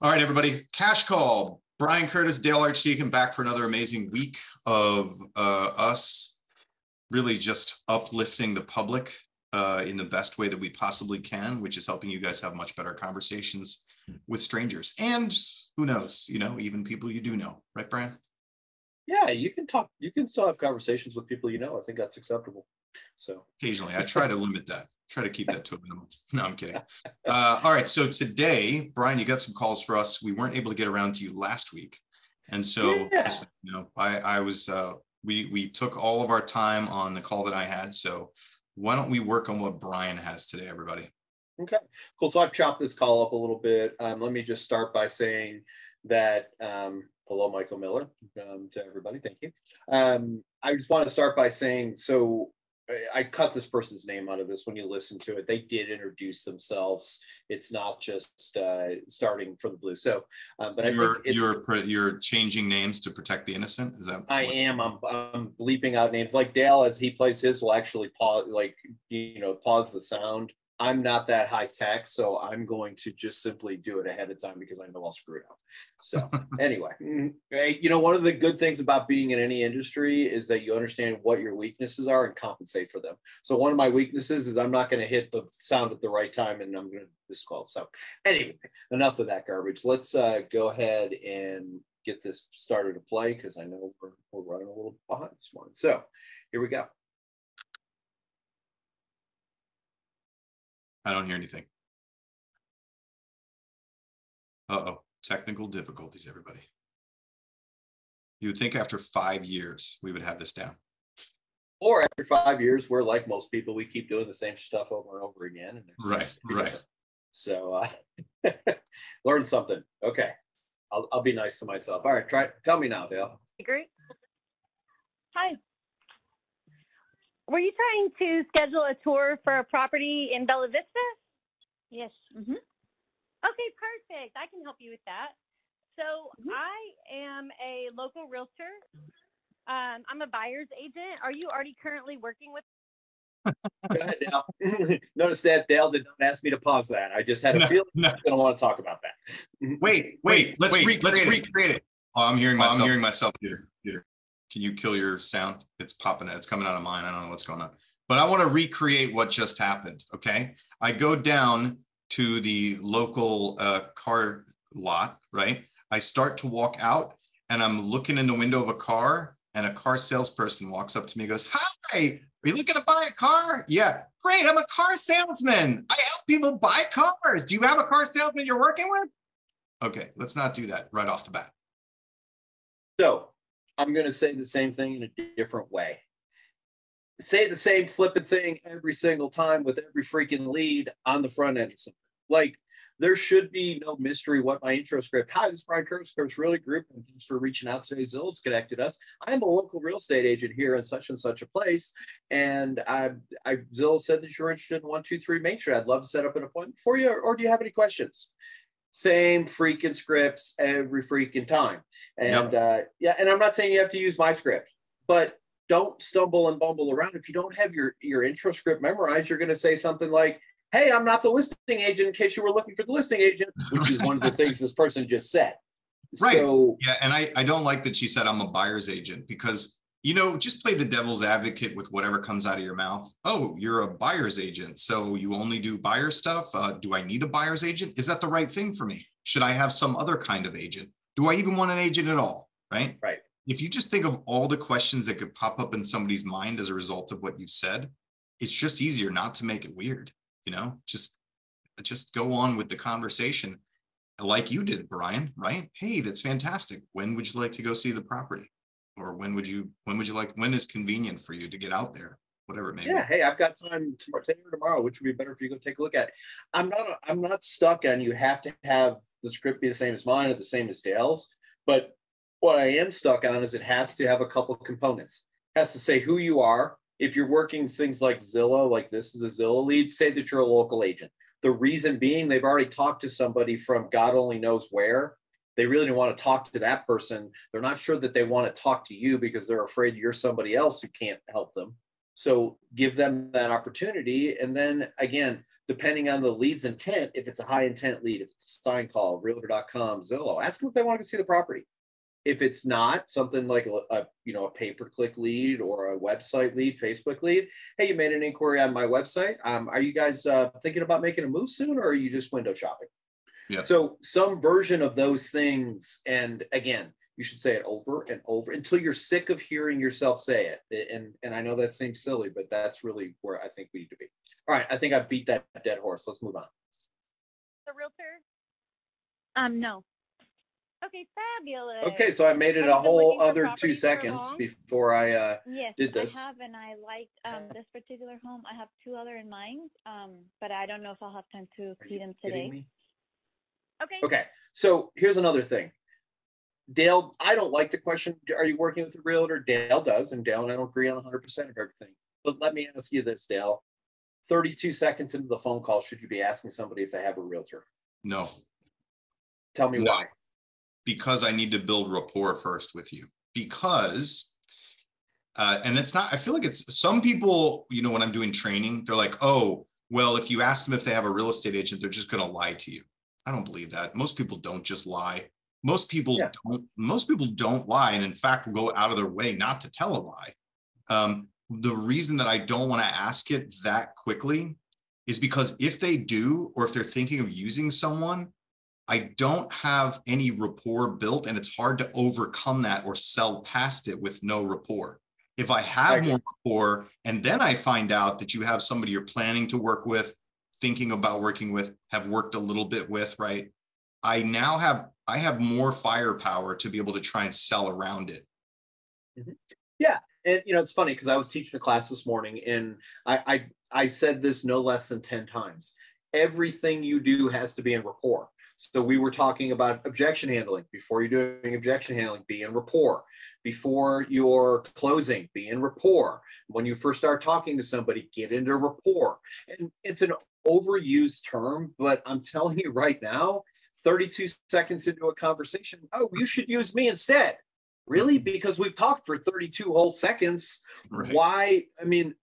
All right, everybody. Cash call. Brian Curtis, Dale Archdeacon back for another amazing week of uh, us really just uplifting the public uh, in the best way that we possibly can, which is helping you guys have much better conversations with strangers. And who knows, you know, even people you do know, right, Brian? Yeah, you can talk, you can still have conversations with people you know. I think that's acceptable. So occasionally I try to limit that try to keep that to a minimum. No, I'm kidding. Uh, all right. So today, Brian, you got some calls for us. We weren't able to get around to you last week. And so, yeah. you know, I, I was, uh, we, we took all of our time on the call that I had. So why don't we work on what Brian has today, everybody? Okay, cool. So I've chopped this call up a little bit. Um, let me just start by saying that, um, hello, Michael Miller, um, to everybody. Thank you. Um, I just want to start by saying, so I cut this person's name out of this when you listen to it. They did introduce themselves. It's not just uh, starting from the blue. So, um, but you're you're you're changing names to protect the innocent. Is that? I am. I'm I'm bleeping out names like Dale as he plays his will actually pause like you know pause the sound I'm not that high tech, so I'm going to just simply do it ahead of time because I know I'll screw it up. So anyway, mm, you know, one of the good things about being in any industry is that you understand what your weaknesses are and compensate for them. So one of my weaknesses is I'm not going to hit the sound at the right time, and I'm going to disqualify. So anyway, enough of that garbage. Let's uh, go ahead and get this started to play because I know we're, we're running a little behind this one. So here we go. I don't hear anything. Uh-oh, technical difficulties, everybody. You would think after five years, we would have this down. Or after five years, we're like most people, we keep doing the same stuff over and over again. And right, right. So uh, learn something. Okay. I'll, I'll be nice to myself. All right, try tell me now, Dale. Great. Hi. Were you trying to schedule a tour for a property in Bella Vista? Yes. Mm-hmm. Okay, perfect. I can help you with that. So mm-hmm. I am a local realtor. Um, I'm a buyer's agent. Are you already currently working with? Go ahead, Dale. Notice that Dale did not ask me to pause that. I just had a no, feeling no. I was going to want to talk about that. wait, wait, let's, wait, recreate, let's recreate it. Oh, I'm hearing myself. I'm hearing myself here. Peter. Can you kill your sound? It's popping. Out, it's coming out of mine. I don't know what's going on. But I want to recreate what just happened. Okay. I go down to the local uh, car lot, right? I start to walk out and I'm looking in the window of a car and a car salesperson walks up to me and goes, Hi, are you looking to buy a car? Yeah, great. I'm a car salesman. I help people buy cars. Do you have a car salesman you're working with? Okay, let's not do that right off the bat. So I'm going to say the same thing in a different way. Say the same flippant thing every single time with every freaking lead on the front end. Like there should be no mystery what my intro script. Hi, this is Brian Curtis, Curtis Realty Group, and thanks for reaching out today. Zillow's connected us. I am a local real estate agent here in such and such a place, and I, I Zillow said that you're interested in one two three Main Street. I'd love to set up an appointment for you, or, or do you have any questions? Same freaking scripts every freaking time. And yep. uh, yeah, and I'm not saying you have to use my script, but don't stumble and bumble around. If you don't have your your intro script memorized, you're going to say something like, "Hey, I'm not the listing agent." In case you were looking for the listing agent, which is one of the things this person just said. Right. So, yeah, and I I don't like that she said I'm a buyer's agent because you know, just play the devil's advocate with whatever comes out of your mouth. Oh, you're a buyer's agent. So you only do buyer stuff. Uh, do I need a buyer's agent? Is that the right thing for me? Should I have some other kind of agent? Do I even want an agent at all? Right. Right. If you just think of all the questions that could pop up in somebody's mind as a result of what you've said, it's just easier not to make it weird. You know, just just go on with the conversation like you did, Brian, right? Hey, that's fantastic. When would you like to go see the property? Or when would you when would you like when is convenient for you to get out there whatever it may yeah be. hey i've got time tomorrow tomorrow which would be better for you go take a look at. I'm not i'm not stuck on you have to have the script be the same as mine or the same as dale's but what i am stuck on is it has to have a couple of components. It has to say who you are. If you're working things like zillow like this is a zillow lead say that you're a local agent. The reason being they've already talked to somebody from god only knows where they really don't want to talk to that person. They're not sure that they want to talk to you because they're afraid you're somebody else who can't help them. So give them that opportunity. And then again, depending on the lead's intent, if it's a high intent lead, if it's a sign call, realtor.com, Zillow, ask them if they want to see the property. If it's not something like a, a you know a pay per click lead or a website lead, Facebook lead, hey, you made an inquiry on my website. Um, are you guys uh, thinking about making a move soon, or are you just window shopping? Yeah. So some version of those things, and again, you should say it over and over until you're sick of hearing yourself say it. And and I know that seems silly, but that's really where I think we need to be. All right, I think I beat that dead horse. Let's move on. The realtor? Um, no. Okay, fabulous. Okay, so I made it Have a whole other two seconds before I uh Yes, did this. I have, and I like um, this particular home. I have two other in mind, um, but I don't know if I'll have time to are see you them kidding today. Me? Okay. Okay, so here's another thing. Dale, I don't like the question, are you working with a realtor? Dale does, and Dale and I don't agree on 100% of everything. But let me ask you this, Dale. 32 seconds into the phone call, should you be asking somebody if they have a realtor? No, Tell me No. why. because I need to build rapport first with you. Because, uh, and it's not, I feel like it's some people, you know, when I'm doing training, they're like, oh, well, if you ask them if they have a real estate agent, they're just going to lie to you. I don't believe that. Most people don't just lie. Most people Yeah. don't, most people don't lie. And in fact, will go out of their way not to tell a lie. Um, the reason that I don't want to ask it that quickly is because if they do, or if they're thinking of using someone, I don't have any rapport built, and it's hard to overcome that or sell past it with no rapport. If I have more rapport, and then I find out that you have somebody you're planning to work with, thinking about working with, have worked a little bit with, right? I now have I have more firepower to be able to try and sell around it. Mm-hmm. Yeah. And you know, it's funny because I was teaching a class this morning and I, I I said this no less than 10 times. Everything you do has to be in rapport. So we were talking about objection handling. Before you're doing objection handling, be in rapport. Before you're closing, be in rapport. When you first start talking to somebody, get into rapport. And it's an overused term, but I'm telling you right now, 32 seconds into a conversation, oh, you should use me instead. Really? Mm-hmm. Because we've talked for 32 whole seconds. Right. Why? I mean,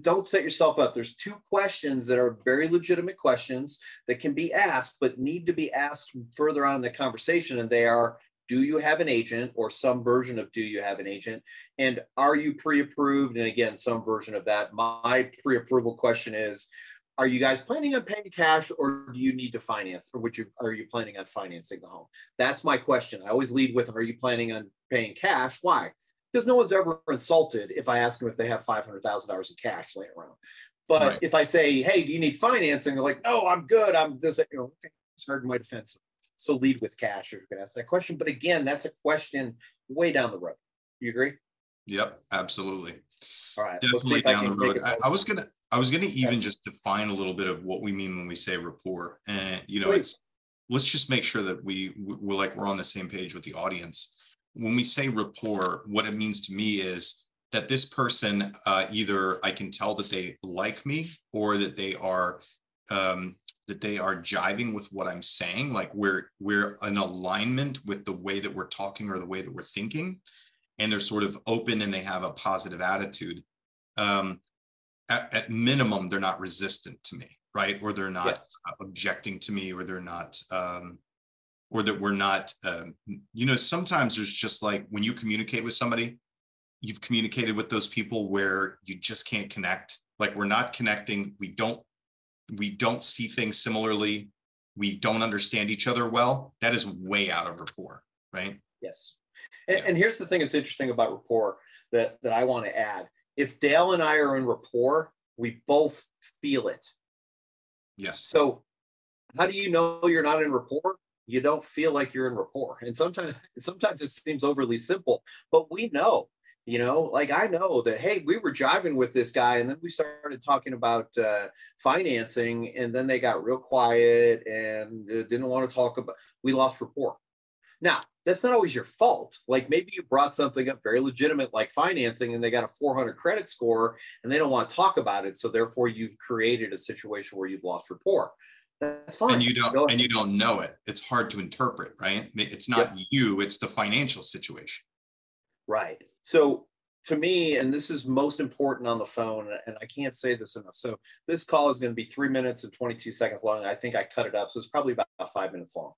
don't set yourself up. There's two questions that are very legitimate questions that can be asked, but need to be asked further on in the conversation. And they are Do you have an agent or some version of Do you have an agent? And are you pre approved? And again, some version of that. My pre approval question is Are you guys planning on paying cash or do you need to finance or would you are you planning on financing the home? That's my question. I always lead with Are you planning on paying cash? Why? because no one's ever insulted if I ask them if they have five hundred thousand dollars in cash laying around. But Right. if I say, "Hey, do you need financing?" They're like, "No, I'm good. I'm this." You know, okay, it's hard in my defense. So lead with cash if you can ask that question. But again, that's a question way down the road. You agree? Yep, absolutely. All right. Definitely down the road. I, I was gonna, I was gonna even Okay. just define a little bit of what we mean when we say rapport. And you know, Please. it's let's just make sure that we we're like we're on the same page with the audience. When we say rapport, what it means to me is that this person uh, either I can tell that they like me or that they are um, that they are jiving with what I'm saying, like we're we're in alignment with the way that we're talking or the way that we're thinking, and they're sort of open and they have a positive attitude. Um, at, at minimum, they're not resistant to me, right? Or they're not Yes. objecting to me, or they're not, um, or that we're not. Um, you know, sometimes there's just like when you communicate with somebody, you've communicated with those people where you just can't connect. Like we're not connecting. We don't we don't see things similarly. We don't understand each other well. That is way out of rapport, right? Yes. And, Yeah. and here's the thing that's interesting about rapport that, that I want to add. If Dale and I are in rapport, we both feel it. Yes. So how do you know you're not in rapport? You don't feel like you're in rapport. And sometimes sometimes it seems overly simple, but we know, you know, like I know that hey, we were driving with this guy and then we started talking about uh, financing and then they got real quiet and uh, didn't want to talk about we lost rapport. Now, that's not always your fault. Like maybe you brought something up very legitimate like financing and they got a 400 credit score and they don't want to talk about it so therefore you've created a situation where you've lost rapport. That's fine. and you don't and you don't know it it's hard to interpret right it's not you it's the financial situation Right. So to me, and this is most important on the phone, and I can't say this enough. So this call is going to be three minutes and 22 seconds long. I think I cut it up. So it's probably about five minutes long.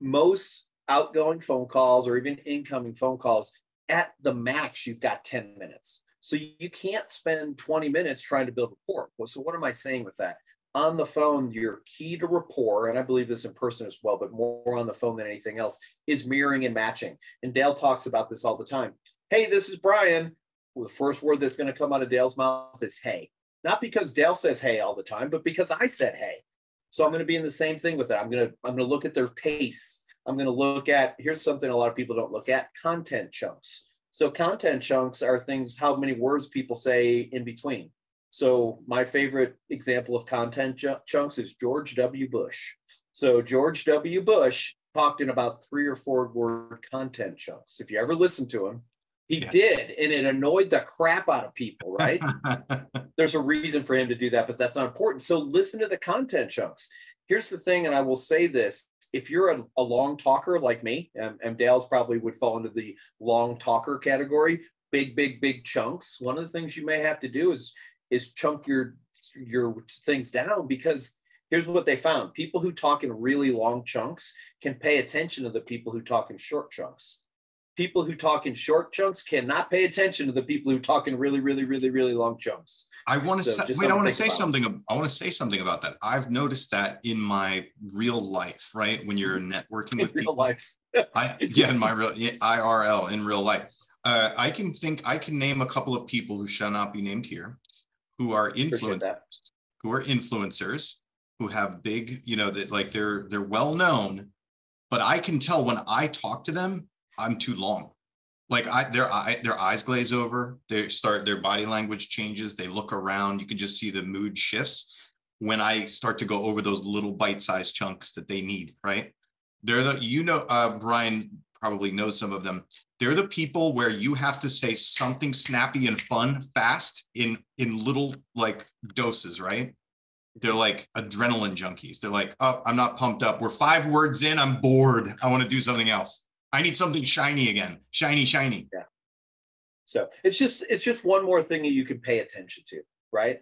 Most outgoing phone calls or even incoming phone calls, at the max, you've got 10 minutes. So you can't spend 20 minutes trying to build rapport. So what am I saying with that? On the phone, your key to rapport, and I believe this in person as well, but more on the phone than anything else, is mirroring and matching. And Dale talks about this all the time. Hey, this is Brian. Well, the first word that's going to come out of Dale's mouth is hey. Not because Dale says hey all the time, but because I said hey. So I'm going to be in the same thing with that. I'm going to I'm going to look at their pace. I'm going to look at here's something a lot of people don't look at content chunks. So content chunks are things how many words people say in between. So my favorite example of content ch- chunks is George W. Bush. So George W. Bush talked in about three or four word content chunks. If you ever listen to him, he yeah. did, and it annoyed the crap out of people, right? There's a reason for him to do that, but that's not important. So listen to the content chunks. Here's the thing, and I will say this if you're a, a long talker like me, and, and Dale's probably would fall into the long talker category, big, big, big chunks. One of the things you may have to do is is chunk your your things down because here's what they found people who talk in really long chunks can pay attention to the people who talk in short chunks people who talk in short chunks cannot pay attention to the people who talk in really, really, really, really long chunks. I want to so say, wait. I want to say something. I want to say something about that. I've noticed that in my real life, right? When you're networking in with real people, life. I yeah, in my real IRL in real life. Uh, I can think I can name a couple of people who shall not be named here, who are influencers, who are influencers, who have big, you know, that like they're they're well known, but I can tell when I talk to them I'm too long. Like I, their eye, their eyes glaze over. They start their body language changes. They look around. You can just see the mood shifts when I start to go over those little bite-sized chunks that they need. Right? They're the you know uh, Brian probably knows some of them. They're the people where you have to say something snappy and fun fast in in little like doses. Right? They're like adrenaline junkies. They're like, oh, I'm not pumped up. We're five words in. I'm bored. I want to do something else I need something shiny again. Shiny, shiny. Yeah. So it's just it's just one more thing that you can pay attention to, right?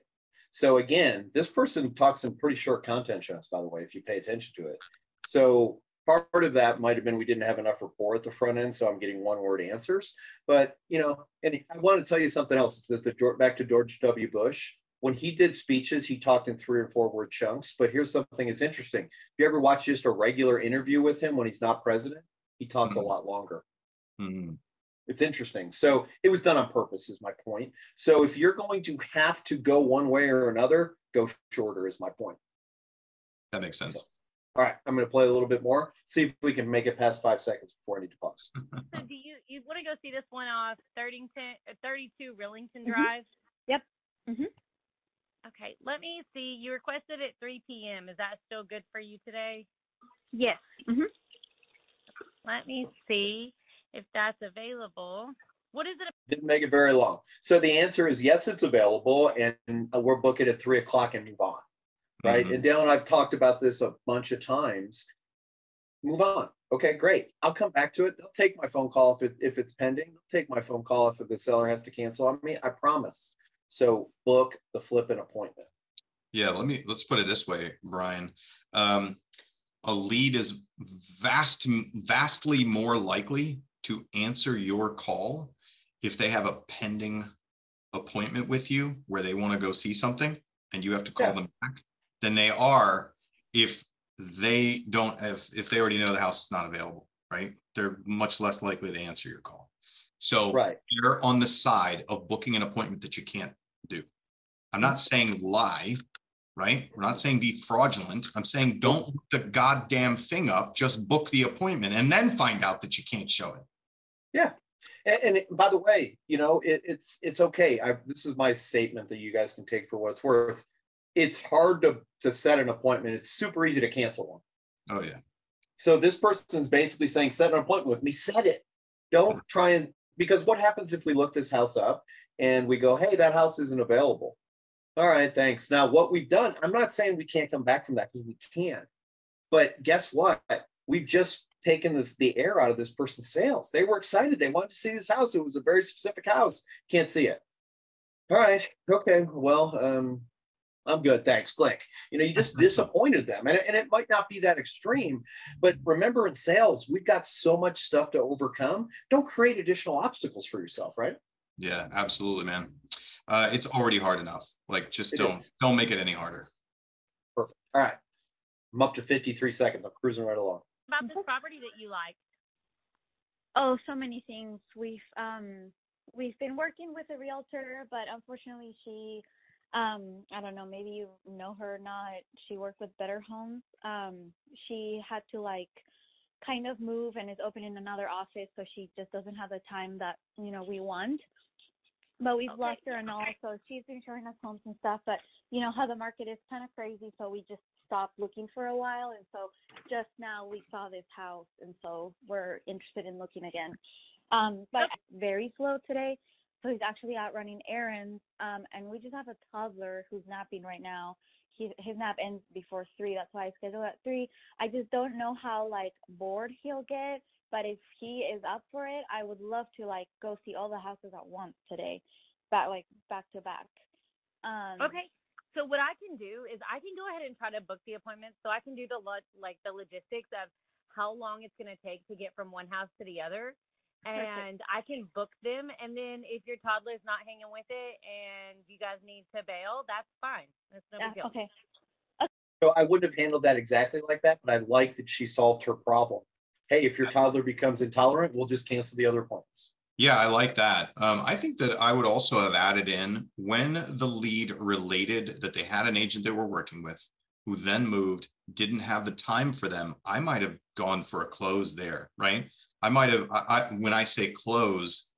So again, this person talks in pretty short content chunks, by the way, if you pay attention to it. So part of that might have been we didn't have enough rapport at the front end, so I'm getting one word answers. But you know, and I want to tell you something else. This the back to George W. Bush. When he did speeches, he talked in three or four word chunks. But here's something that's interesting. If you ever watch just a regular interview with him when he's not president, he talks mm-hmm. a lot longer. Mm-hmm. It's interesting. So it was done on purpose, is my point. So if you're going to have to go one way or another, go shorter, is my point. That makes sense. So, all right, I'm going to play a little bit more. See if we can make it past five seconds before I need to pause. so do you you want to go see this one off 32 Rillington mm-hmm. Drive? Yep. Mm-hmm. Okay, let me see. You requested at 3 p.m. Is that still good for you today? Yes. Mm-hmm. Let me see if that's available. What is it? Didn't make it very long. So the answer is yes, it's available, and we're booking at three o'clock and move on. Right. Mm-hmm. And Dale and I've talked about this a bunch of times. Move on. Okay, great. I'll come back to it. They'll take my phone call if it if it's pending. They'll take my phone call if the seller has to cancel on me. I promise. So book the flip an appointment. Yeah, let me let's put it this way, Brian. Um, a lead is vast, vastly more likely to answer your call if they have a pending appointment with you where they want to go see something and you have to call yeah. them back than they are if they don't have if they already know the house is not available right they're much less likely to answer your call so right. you're on the side of booking an appointment that you can't do i'm not saying lie right? We're not saying be fraudulent. I'm saying don't look the goddamn thing up, just book the appointment and then find out that you can't show it. Yeah. And, and by the way, you know, it, it's it's okay. I, this is my statement that you guys can take for what it's worth. It's hard to to set an appointment. It's super easy to cancel one. Oh yeah. So this person's basically saying, set an appointment with me. Set it. Don't try and because what happens if we look this house up and we go, hey, that house isn't available? All right, thanks. Now, what we've done, I'm not saying we can't come back from that because we can. But guess what? We've just taken this the air out of this person's sales. They were excited. They wanted to see this house. It was a very specific house. Can't see it. All right. Okay. Well, um, I'm good. Thanks. Click. You know, you just disappointed them. And, and it might not be that extreme, but remember in sales, we've got so much stuff to overcome. Don't create additional obstacles for yourself, right? Yeah, absolutely, man. Uh, it's already hard enough. Like just it don't is. don't make it any harder. Perfect. All right. I'm up to 53 seconds. I'm cruising right along. About this property that you like. Oh, so many things. We've um we've been working with a realtor, but unfortunately she um i don't know maybe you know her or not she worked with better homes um she had to like kind of move and is opening another office so she just doesn't have the time that you know we want but we've okay. lost her and all so she's been showing us homes and stuff but you know how the market is kind of crazy so we just stopped looking for a while and so just now we saw this house and so we're interested in looking again um but okay. very slow today so he's actually out running errands. Um, and we just have a toddler who's napping right now. He, his nap ends before three. That's why I schedule at three. I just don't know how like bored he'll get. But if he is up for it, I would love to like go see all the houses at once today, back like back to back. Um, okay. So what I can do is I can go ahead and try to book the appointment. So I can do the like the logistics of how long it's going to take to get from one house to the other and I can book them. And then if your toddler's not hanging with it and you guys need to bail, that's fine. That's no yeah, big deal. Okay. So I wouldn't have handled that exactly like that, but I like that she solved her problem. Hey, if your toddler becomes intolerant, we'll just cancel the other points. Yeah, I like that. Um, I think that I would also have added in when the lead related that they had an agent they were working with who then moved, didn't have the time for them. I might have gone for a close there, right? I might have, I, I, when I say close,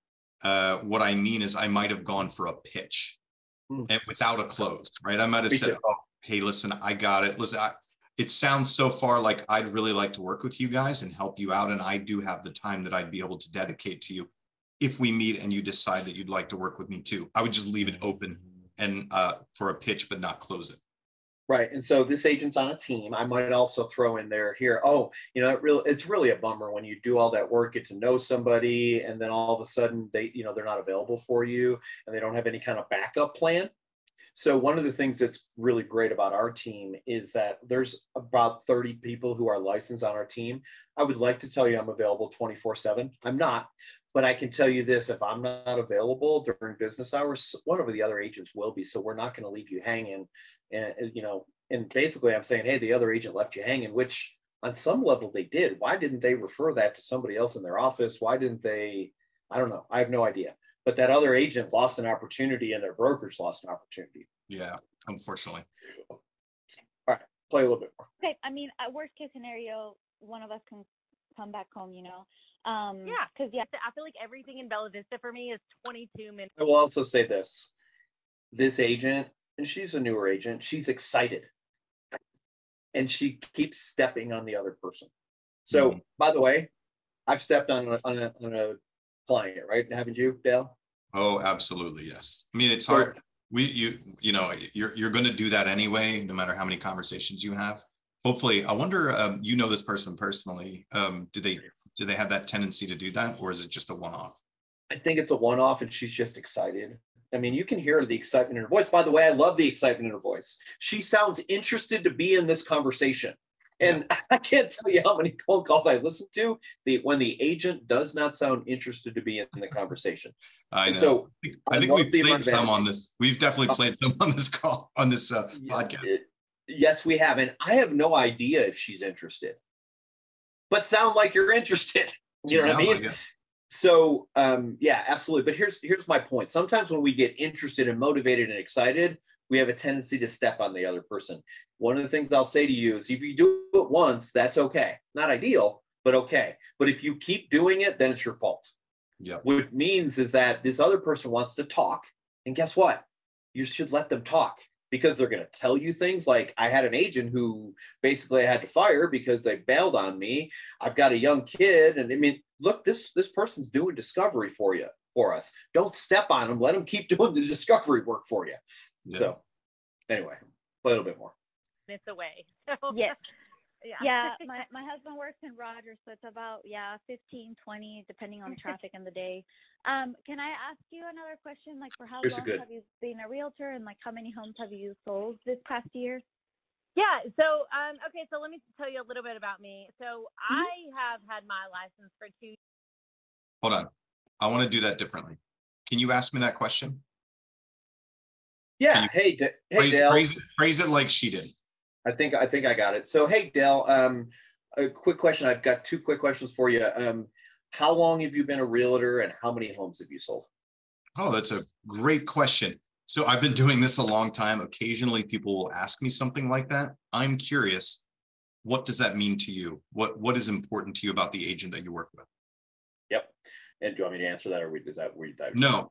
uh, what I mean is I might have gone for a pitch mm. and without a close, right? I might have said, oh, hey, listen, I got it. Listen, I, it sounds so far like I'd really like to work with you guys and help you out. And I do have the time that I'd be able to dedicate to you if we meet and you decide that you'd like to work with me too. I would just leave it open and uh, for a pitch, but not close it. Right. And so this agent's on a team. I might also throw in there here, oh, you know, it really it's really a bummer when you do all that work, get to know somebody, and then all of a sudden they, you know, they're not available for you and they don't have any kind of backup plan. So one of the things that's really great about our team is that there's about 30 people who are licensed on our team. I would like to tell you I'm available 24/7. I'm not, but I can tell you this if I'm not available during business hours, one of the other agents will be. So we're not going to leave you hanging and you know and basically i'm saying hey the other agent left you hanging which on some level they did. Why didn't they refer that to somebody else in their office? Why didn't they? I don't know. I have no idea. But that other agent lost an opportunity and their brokers lost an opportunity. Yeah unfortunately. All right play a little bit more. Okay i mean at worst case scenario one of us can come back home you know? Um yeah. because yeah. I feel like everything in bella vista for me is 22 minutes i will also say this. This agent and she's a newer agent. She's excited. And she keeps stepping on the other person. So, mm-hmm. by the way, I've stepped on a, on a, on a client, right? Haven't you, Dale? Oh, absolutely. Yes. I mean, it's hard. We, you, you know, you're, you're going to do that anyway, no matter how many conversations you have. Hopefully, I wonder, um, you know, this person personally. Um, do they, do they have that tendency to do that or is it just a one off? I think it's a one off and she's just excited. I mean, you can hear the excitement in her voice. By the way, I love the excitement in her voice. She sounds interested to be in this conversation. And yeah. I can't tell you how many phone calls I listen to the when the agent does not sound interested to be in the conversation. I know. So I think, I think we've played some on this. We've definitely played some on this call on this uh, yeah, podcast. It, yes, we have, and I have no idea if she's interested. But sound like you're interested. You, you know what I mean? Like so um, yeah absolutely. But here's here's my point. Sometimes when we get interested and motivated and excited we have a tendency to step on the other person. One of the things i'll say to you is if you do it once that's okay. Not ideal but okay. But if you keep doing it then it's your fault. Yeah. What means is that this other person wants to talk and guess what? You should let them talk because they're going to tell you things. Like I had an agent who basically I had to fire because they bailed on me. I've got a young kid and I mean look this this person's doing discovery for you for us. Don't step on them. Let them keep doing the discovery work for you. Yeah. So anyway, a little bit more. It's away. yes. Yeah. yeah, my, my husband works in Rogers, so it's about yeah, 15, 20, depending on traffic in the day. Um, can I ask you another question? Like, for how Here's long have you been a realtor, and like, how many homes have you sold this past year? Yeah. So, um, okay. So let me tell you a little bit about me. So mm-hmm. I have had my license for two. Hold on. I want to do that differently. Can you ask me that question? Yeah. Hey, D- hey, phrase, Dale. Phrase, phrase it like she did. I think I think I got it. So, hey, Dale. Um, a quick question. I've got two quick questions for you. Um, how long have you been a realtor, and how many homes have you sold? Oh, that's a great question. So I've been doing this a long time. Occasionally, people will ask me something like that. I'm curious. What does that mean to you? What What is important to you about the agent that you work with? Yep. And do you want me to answer that, or is that where you dive? No.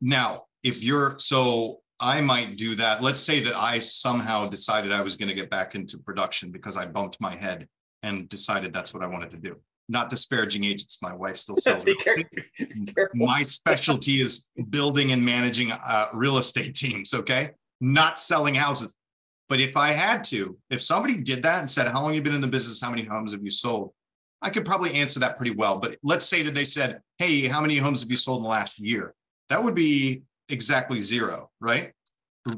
Now, if you're so I might do that. Let's say that I somehow decided I was going to get back into production because I bumped my head and decided that's what I wanted to do. Not disparaging agents, my wife still sells. my specialty is building and managing uh, real estate teams. Okay, not selling houses. But if I had to, if somebody did that and said, "How long have you been in the business? How many homes have you sold?" I could probably answer that pretty well. But let's say that they said, "Hey, how many homes have you sold in the last year?" That would be exactly zero, right?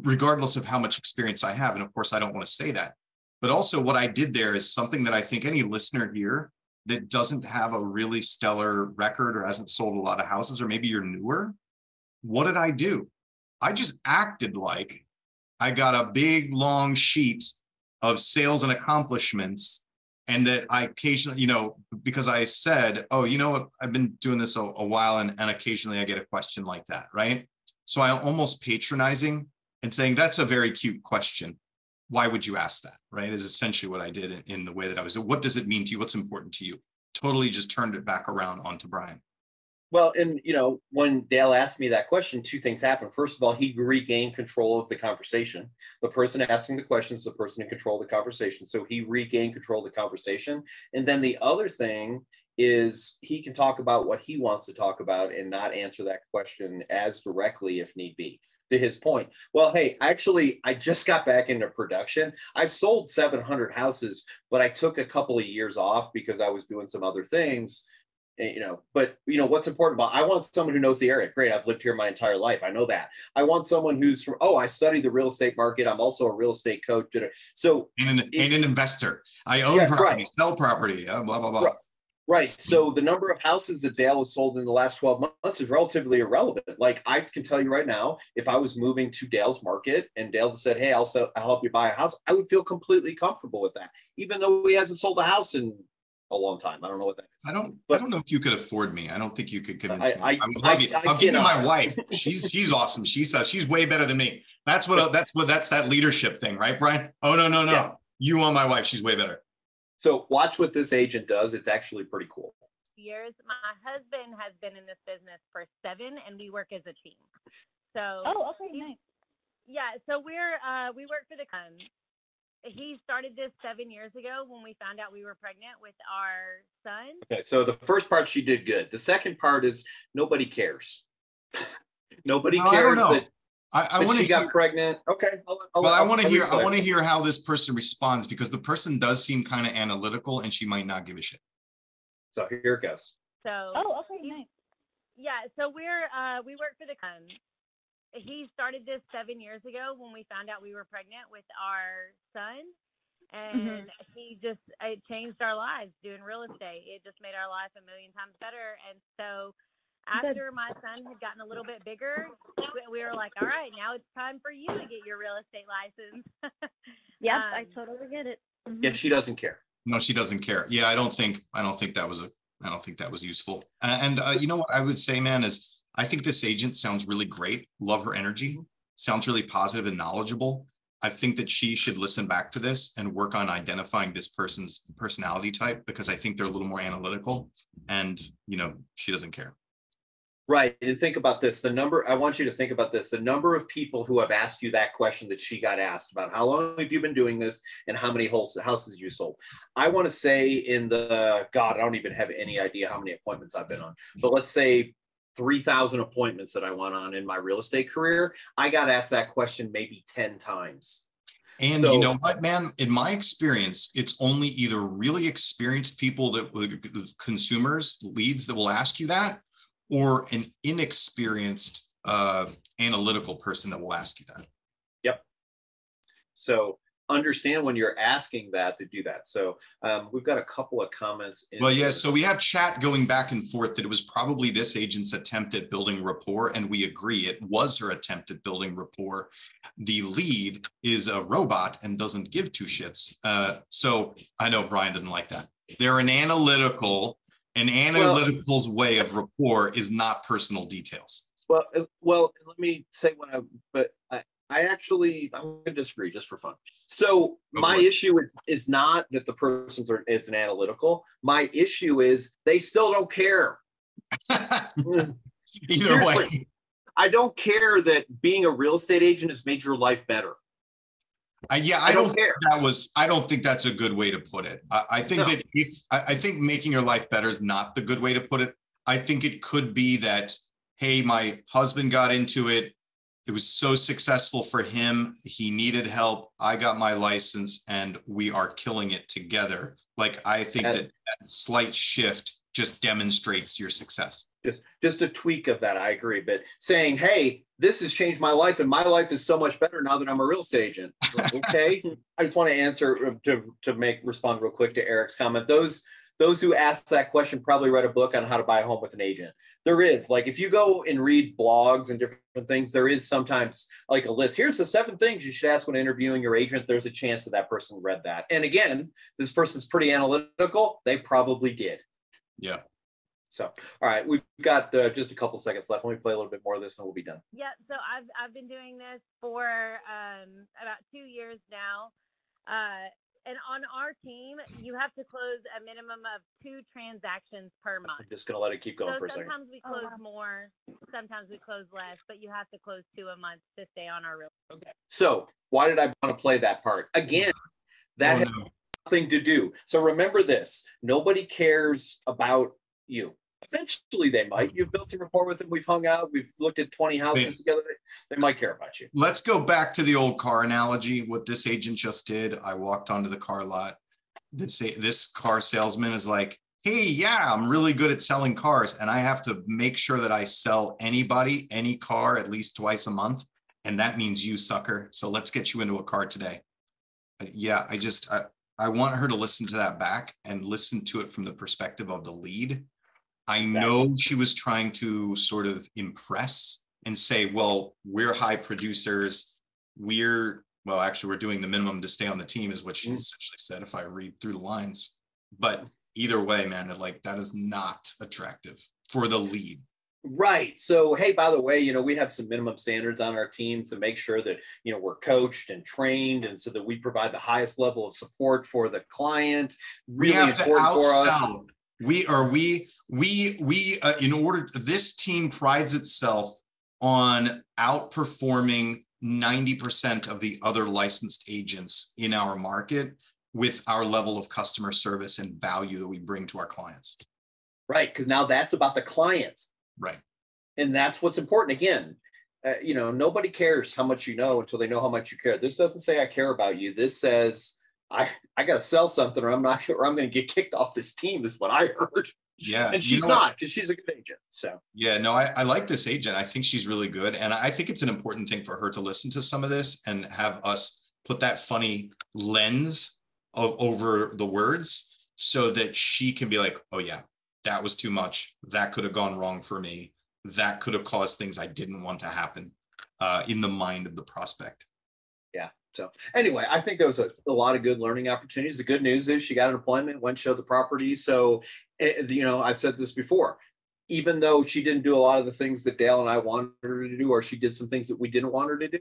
Regardless of how much experience I have. And of course, I don't want to say that. But also, what I did there is something that I think any listener here that doesn't have a really stellar record or hasn't sold a lot of houses, or maybe you're newer, what did I do? I just acted like I got a big long sheet of sales and accomplishments and that I occasionally, you know, because I said, oh, you know what, I've been doing this a, a while and, and occasionally I get a question like that, right? So I'm almost patronizing and saying, that's a very cute question. Why would you ask that? Right? Is essentially what I did in, in the way that I was. What does it mean to you? What's important to you? Totally just turned it back around onto Brian. Well, and you know, when Dale asked me that question, two things happened. First of all, he regained control of the conversation. The person asking the question is the person in control of the conversation. So he regained control of the conversation. And then the other thing is he can talk about what he wants to talk about and not answer that question as directly if need be to his point. Well hey actually i just got back into production. I've sold 700 houses but i took a couple of years off because i was doing some other things eh, you know. But you know what's important about i want someone who knows the area. Great i've lived here my entire life. I know that. I want someone who's from oh i study the real estate market. I'm also a real estate coach. So and an, and an investor. I own yeah, property right. sell property uh, blah blah blah. Right. Right. So the number of houses that Dale has sold in the last 12 months is relatively irrelevant. Like I can tell you right now, if I was moving to Dale's market and Dale said, Hey, I'll, sell, I'll help you buy a house, I would feel completely comfortable with that, even though he hasn't sold a house in a long time. I don't know what that is. I don't. But, I don't know if you could afford me. I don't think you could convince I, me. I, I would love you. I'll give you my wife. She's she's awesome. She's uh, she's way better than me. That's what that's what that's that leadership thing, right, Brian? Oh no no no. Yeah. You want my wife. She's way better. So watch what this agent does. It's actually pretty cool years. My husband has been in this business for seven, and we work as a team. So oh, okay, nice. Yeah, so we're uh, we work for the um, he started this seven years ago when we found out we were pregnant with our son. Okay, so the first part she did good. The second part is nobody cares. nobody no, cares that. I, I want to. She hear, got pregnant. Okay. I'll, I'll, well, I want to hear. I want to hear how this person responds because the person does seem kind of analytical, and she might not give a shit. So here it goes. So oh, okay, nice. Yeah, so we're uh, we work for the um, he started this seven years ago when we found out we were pregnant with our son, and mm-hmm. he just it changed our lives doing real estate. It just made our life a million times better. And so after my son had gotten a little bit bigger, we were like, all right, now it's time for you to get your real estate license. yep, um, I totally get it. Mm-hmm. Yeah, she doesn't care. No, she doesn't care. Yeah, I don't think I don't think that was a I don't think that was useful. And uh, you know what I would say, man, is I think this agent sounds really great. Love her energy. Sounds really positive and knowledgeable. I think that she should listen back to this and work on identifying this person's personality type because I think they're a little more analytical and you know she doesn't care. Right. And think about this. The number, I want you to think about this. The number of people who have asked you that question that she got asked about how long have you been doing this and how many houses you sold? I want to say in the, God, I don't even have any idea how many appointments I've been on, but let's say 3,000 appointments that I went on in my real estate career. I got asked that question maybe 10 times. And so, you know what, man? In my experience, it's only either really experienced people that consumers, leads that will ask you that, or an inexperienced uh, analytical person that will ask you that. Yep. So understand when you're asking that to do that. So um, we've got a couple of comments. well, yeah. So we have chat going back and forth that it was probably this agent's attempt at building rapport, and we agree it was her attempt at building rapport. The lead is a robot and doesn't give two shits. Uh, so I know Brian didn't like that. They're an analytical. An analytical's well, way of rapport is not personal details. Well, well, let me say what I. But I, I actually I'm going to disagree just for fun. So my issue is, is not that the person's are, is an analytical. My issue is they still don't care. Either Seriously, way. I don't care that being a real estate agent has made your life better. Uh, yeah, I, I don't, don't care. that was. I don't think that's a good way to put it. I, I think no. that if I, I think making your life better is not the good way to put it. I think it could be that hey, my husband got into it it was so successful for him. He needed help. I got my license and we are killing it together. Like I think that, that slight shift just demonstrates your success. Just just a tweak of that, I agree. But saying, hey, this has changed my life and my life is so much better now that I'm a real estate agent. okay. I just want to answer uh, to to make respond real quick to Eric's comment. Those those who asked that question probably read a book on how to buy a home with an agent. There is, like, if you go and read blogs and different things, there is sometimes like a list. Here's the seven things you should ask when interviewing your agent. There's a chance that that person read that. And again, this person's pretty analytical. They probably did. Yeah. So, all right, we've got uh, just a couple seconds left. Let me play a little bit more of this, and we'll be done. Yeah. So I've I've been doing this for um, about two years now. Uh, and on our team, you have to close a minimum of two transactions per month. I'm just gonna let it keep going so for a second. Sometimes we close oh, wow. more, sometimes we close less, but you have to close two a month to stay on our real. Okay. So why did I want to play that part again? That oh, has no. Nothing to do. So remember this: nobody cares about you. Eventually, they might. You've built some rapport with them. We've hung out. We've looked at 20 houses together. They might care about you. Let's go back to the old car analogy. What this agent just did, I walked onto the car lot. This, this car salesman is like, hey, yeah, I'm really good at selling cars. And I have to make sure that I sell anybody, any car at least twice a month. And that means you, sucker. So let's get you into a car today. Uh, yeah, I just, I, I want her to listen to that back and listen to it from the perspective of the lead I know she was trying to sort of impress and say, well, we're high producers. We're, well, actually, we're doing the minimum to stay on the team, is what she mm. essentially said, if I read through the lines. But either way, man, like that is not attractive for the lead. Right. So, hey, by the way, you know, we have some minimum standards on our team to make sure that, you know, we're coached and trained and so that we provide the highest level of support for the client. Really we have to outsell we are we we we uh, in order this team prides itself on outperforming 90% of the other licensed agents in our market with our level of customer service and value that we bring to our clients. Right, because now that's about the client. Right. And that's what's important. Again, uh, you know, nobody cares how much you know until they know how much you care. This doesn't say I care about you. This says I I got to sell something or I'm not or I'm going to get kicked off this team is what I heard. Yeah, and she's you know not because she's a good agent. So yeah, no, I, I like this agent. I think she's really good, and I think it's an important thing for her to listen to some of this and have us put that funny lens of, over the words so that she can be like, oh yeah, that was too much. That could have gone wrong for me. That could have caused things I didn't want to happen uh, in the mind of the prospect. Yeah. So anyway, I think there was a, a, lot of good learning opportunities. The good news is she got an appointment, went show the property. So, it, eh, you know, I've said this before. Even though she didn't do a lot of the things that Dale and I wanted her to do, or she did some things that we didn't want her to do,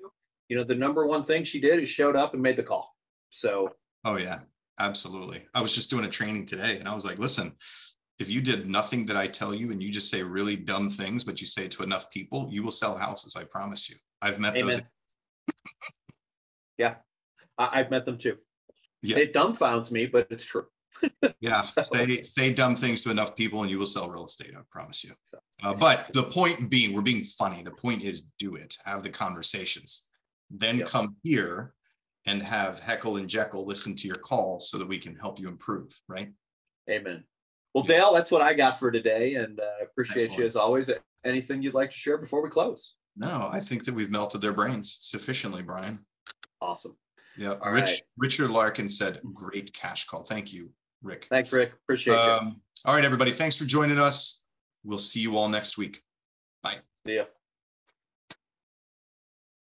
you know, the number one thing she did is showed up and made the call. So. Oh yeah, absolutely. I was just doing a training today, and I was like, listen. If you did nothing that I tell you and you just say really dumb things, but you say it to enough people, you will sell houses. I promise you. I've met Amen. those. Yeah, I, have met them too. Yeah. It dumbfounds me, but it's true. yeah, so. say say dumb things to enough people, and you will sell real estate. I promise you. Uh, but the point being, we're being funny. The point is, do it. Have the conversations. Then yep. come here and have Heckle and Jeckle listen to your calls so that we can help you improve, right? Amen. Well, Dale, that's what I got for today, and uh, I appreciate Excellent. you as always. Anything you'd like to share before we close? No, I think that we've melted their brains sufficiently, Brian. Awesome. Yeah, All Rich, right. Richard Larkin said, great cash call. Thank you, Rick. Thanks, Rick. Appreciate you. Um, all right, everybody. Thanks for joining us. We'll see you all next week. Bye. See ya.